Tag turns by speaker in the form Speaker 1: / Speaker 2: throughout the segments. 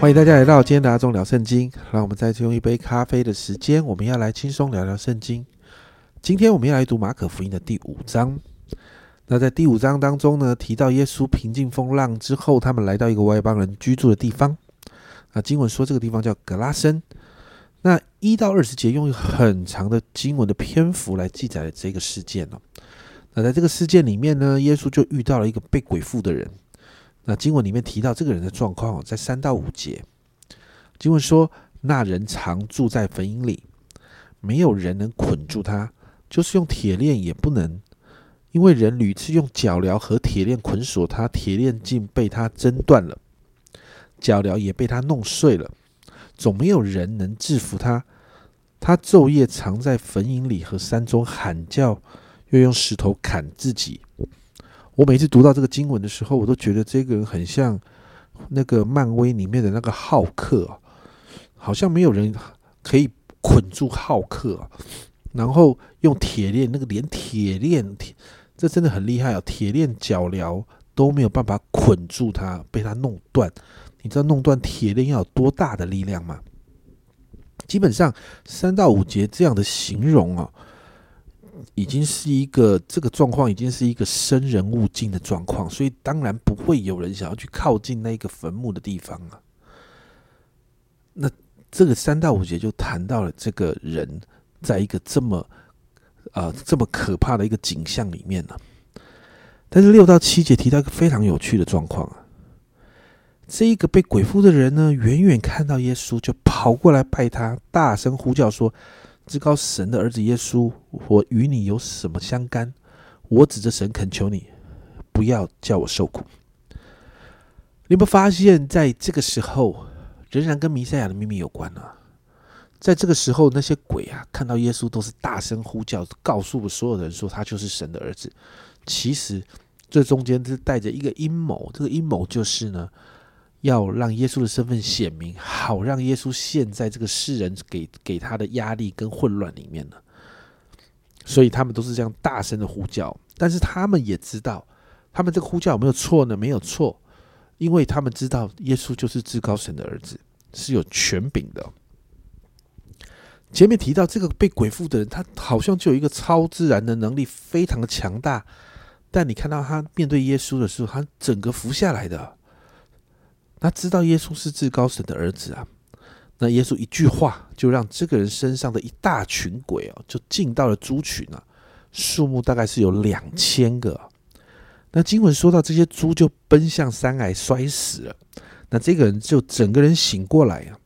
Speaker 1: 欢迎大家来到今天的阿忠聊圣经。让我们再次用一杯咖啡的时间，我们要来轻松聊聊圣经。今天我们要来读马可福音的第五章。那在第五章当中呢，提到耶稣平静风浪之后，他们来到一个外邦人居住的地方。那经文说这个地方叫格拉森。那一到二十节用很长的经文的篇幅来记载了这个事件哦。那在这个事件里面呢，耶稣就遇到了一个被鬼附的人。那经文里面提到这个人的状况，在三到五节，经文说那人常住在坟茔里，没有人能捆住他，就是用铁链也不能，因为人屡次用脚镣和铁链捆锁他，铁链竟被他挣断了，脚镣也被他弄碎了，总没有人能制服他。他昼夜藏在坟茔里和山中喊叫，又用石头砍自己。我每次读到这个经文的时候，我都觉得这个人很像那个漫威里面的那个浩克，好像没有人可以捆住浩克，然后用铁链，那个连铁链，铁这真的很厉害啊！铁链脚镣都没有办法捆住他，被他弄断。你知道弄断铁链要有多大的力量吗？基本上三到五节这样的形容啊。已经是一个这个状况，已经是一个生人勿近的状况，所以当然不会有人想要去靠近那个坟墓的地方啊。那这个三到五节就谈到了这个人在一个这么啊这么可怕的一个景象里面呢。但是六到七节提到一个非常有趣的状况啊，这一个被鬼附的人呢，远远看到耶稣就跑过来拜他，大声呼叫说。至高神的儿子耶稣，我与你有什么相干？我指着神恳求你，不要叫我受苦。你有没有发现，在这个时候，仍然跟弥赛亚的秘密有关呢？在这个时候，那些鬼啊，看到耶稣都是大声呼叫，告诉所有人说他就是神的儿子。其实，这中间是带着一个阴谋，这个阴谋就是呢。要让耶稣的身份显明，好让耶稣陷在这个世人给给他的压力跟混乱里面呢。所以他们都是这样大声的呼叫，但是他们也知道，他们这个呼叫有没有错呢？没有错，因为他们知道耶稣就是至高神的儿子，是有权柄的。前面提到这个被鬼附的人，他好像就有一个超自然的能力，非常的强大。但你看到他面对耶稣的时候，他整个服下来的。那知道耶稣是至高神的儿子啊，那耶稣一句话就让这个人身上的一大群鬼哦，就进到了猪群啊，数目大概是有两千个。那经文说到这些猪就奔向山崖摔死了，那这个人就整个人醒过来呀。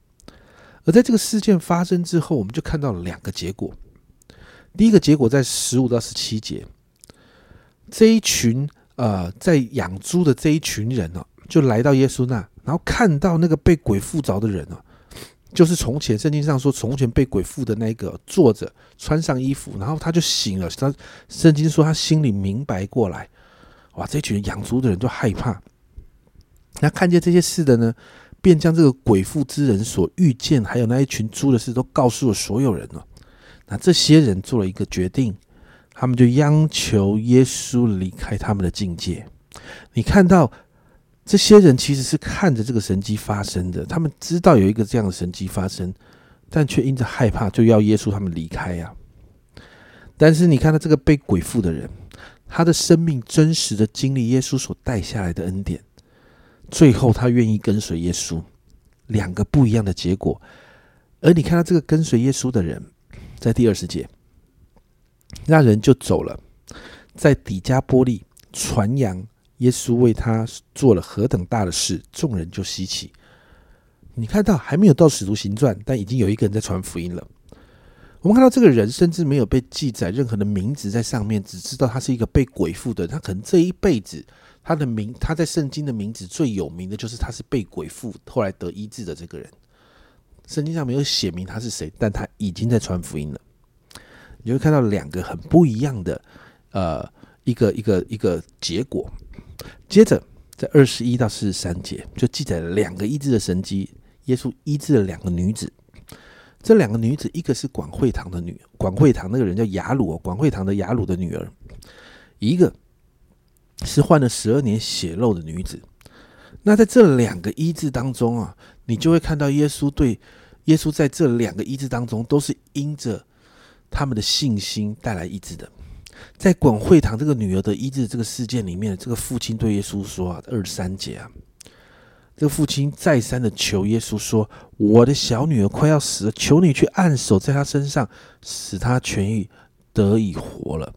Speaker 1: 而在这个事件发生之后，我们就看到了两个结果。第一个结果在十五到十七节，这一群呃在养猪的这一群人呢，就来到耶稣那。然后看到那个被鬼附着的人啊，就是从前圣经上说从前被鬼附的那个坐着穿上衣服，然后他就醒了。他圣经说他心里明白过来，哇！这群养猪的人就害怕。那看见这些事的呢，便将这个鬼附之人所遇见，还有那一群猪的事，都告诉了所有人了。那这些人做了一个决定，他们就央求耶稣离开他们的境界。你看到？这些人其实是看着这个神迹发生的，他们知道有一个这样的神迹发生，但却因着害怕，就要耶稣他们离开呀。但是你看到这个被鬼附的人，他的生命真实的经历耶稣所带下来的恩典，最后他愿意跟随耶稣，两个不一样的结果。而你看到这个跟随耶稣的人，在第二十节，那人就走了，在底加波利传扬。耶稣为他做了何等大的事，众人就稀奇。你看到还没有到使徒行传，但已经有一个人在传福音了。我们看到这个人甚至没有被记载任何的名字在上面，只知道他是一个被鬼附的。他可能这一辈子他的名，他在圣经的名字最有名的就是他是被鬼附，后来得医治的这个人。圣经上没有写明他是谁，但他已经在传福音了。你会看到两个很不一样的，呃，一个一个一个结果。接着，在二十一到四十三节，就记载了两个医治的神迹。耶稣医治了两个女子，这两个女子，一个是管会堂的女，管会堂那个人叫雅鲁，管会堂的雅鲁的女儿；一个是患了十二年血漏的女子。那在这两个医治当中啊，你就会看到耶稣对耶稣在这两个医治当中，都是因着他们的信心带来医治的。在广会堂这个女儿的医治这个事件里面，这个父亲对耶稣说啊，二十三节啊，这个父亲再三的求耶稣说：“我的小女儿快要死了，求你去按手在她身上，使她痊愈，得以活了。”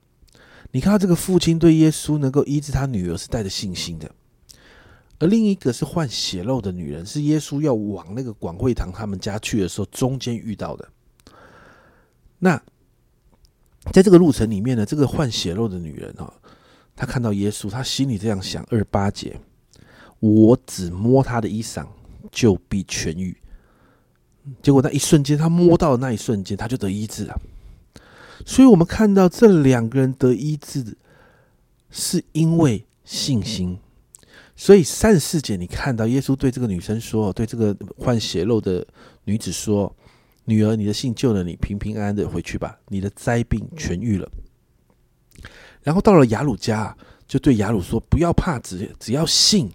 Speaker 1: 你看到这个父亲对耶稣能够医治他女儿是带着信心的，而另一个是患血肉的女人，是耶稣要往那个广会堂他们家去的时候中间遇到的。那在这个路程里面呢，这个患血肉的女人哦，她看到耶稣，她心里这样想：二八节，我只摸他的衣裳，就必痊愈。结果那一瞬间，她摸到的那一瞬间，她就得医治了。所以，我们看到这两个人得医治，是因为信心。所以三十四节，你看到耶稣对这个女生说：“对这个患血肉的女子说，女儿，你的信救了你，平平安安的回去吧，你的灾病痊愈了。”然后到了雅鲁家，就对雅鲁说：“不要怕，只只要信，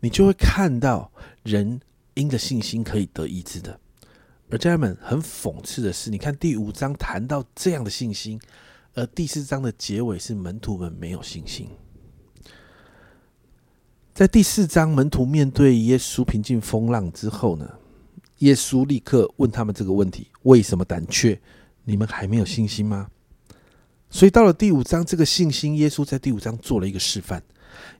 Speaker 1: 你就会看到人因着信心可以得医治的。”而家人们很讽刺的是，你看第五章谈到这样的信心，而第四章的结尾是门徒们没有信心。在第四章，门徒面对耶稣平静风浪之后呢，耶稣立刻问他们这个问题：为什么胆怯？你们还没有信心吗？所以到了第五章，这个信心，耶稣在第五章做了一个示范。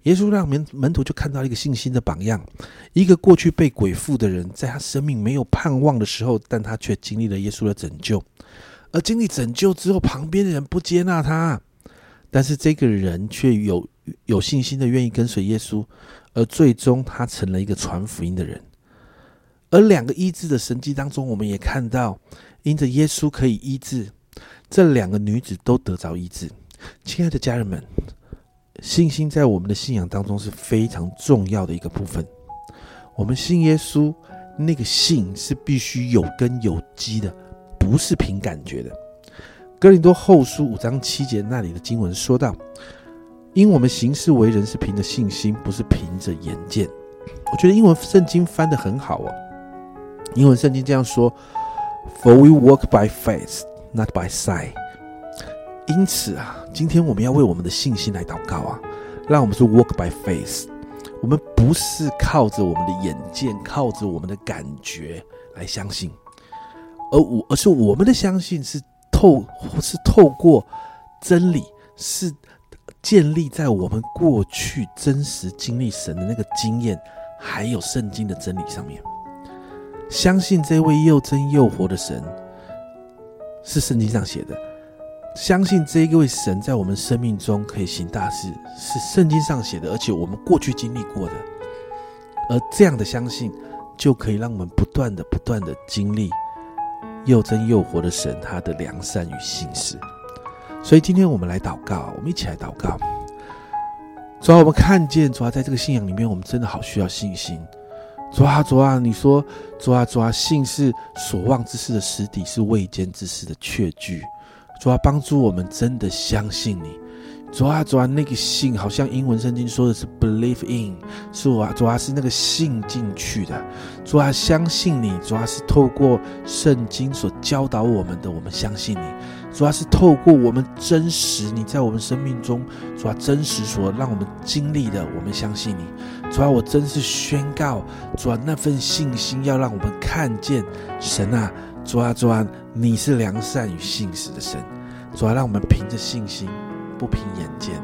Speaker 1: 耶稣让门门徒就看到一个信心的榜样，一个过去被鬼附的人，在他生命没有盼望的时候，但他却经历了耶稣的拯救。而经历拯救之后，旁边的人不接纳他，但是这个人却有有信心的愿意跟随耶稣，而最终他成了一个传福音的人。而两个医治的神迹当中，我们也看到，因着耶稣可以医治，这两个女子都得着医治。亲爱的家人们。信心在我们的信仰当中是非常重要的一个部分。我们信耶稣，那个信是必须有根有基的，不是凭感觉的。哥林多后书五章七节那里的经文说到：“因我们行事为人是凭着信心，不是凭着眼见。”我觉得英文圣经翻得很好哦。英文圣经这样说：“For we walk by faith, not by sight。”因此啊，今天我们要为我们的信心来祷告啊，让我们说 walk by faith。我们不是靠着我们的眼见，靠着我们的感觉来相信，而我而是我们的相信是透是透过真理，是建立在我们过去真实经历神的那个经验，还有圣经的真理上面。相信这位又真又活的神，是圣经上写的。相信这一位神在我们生命中可以行大事，是圣经上写的，而且我们过去经历过的。而这样的相信，就可以让我们不断的、不断的经历又真又活的神他的良善与信实。所以今天我们来祷告，我们一起来祷告。主啊，我们看见主啊，在这个信仰里面，我们真的好需要信心。主啊，主啊，你说主啊，主啊，信是所望之事的实底，是未见之事的确据。主啊，帮助我们真的相信你。主啊，主啊，那个信好像英文圣经说的是 believe in，是啊，主啊，是那个信进去的。主啊，相信你。主啊，是透过圣经所教导我们的，我们相信你。主要是透过我们真实你在我们生命中，主要，真实所让我们经历的，我们相信你。主要，我真是宣告，主要，那份信心要让我们看见神啊。主啊，主啊，你是良善与信实的神。主要，让我们凭着信心，不凭眼见。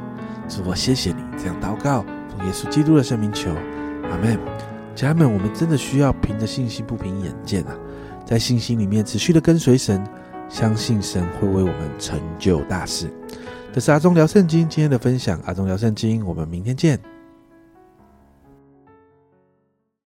Speaker 1: 主，我谢谢你这样祷告，奉耶稣基督的圣名求，阿门。家人们，我们真的需要凭着信心，不凭眼见啊，在信心里面持续的跟随神，相信神会为我们成就大事。这是阿忠聊圣经今天的分享，阿忠聊圣经，我们明天见。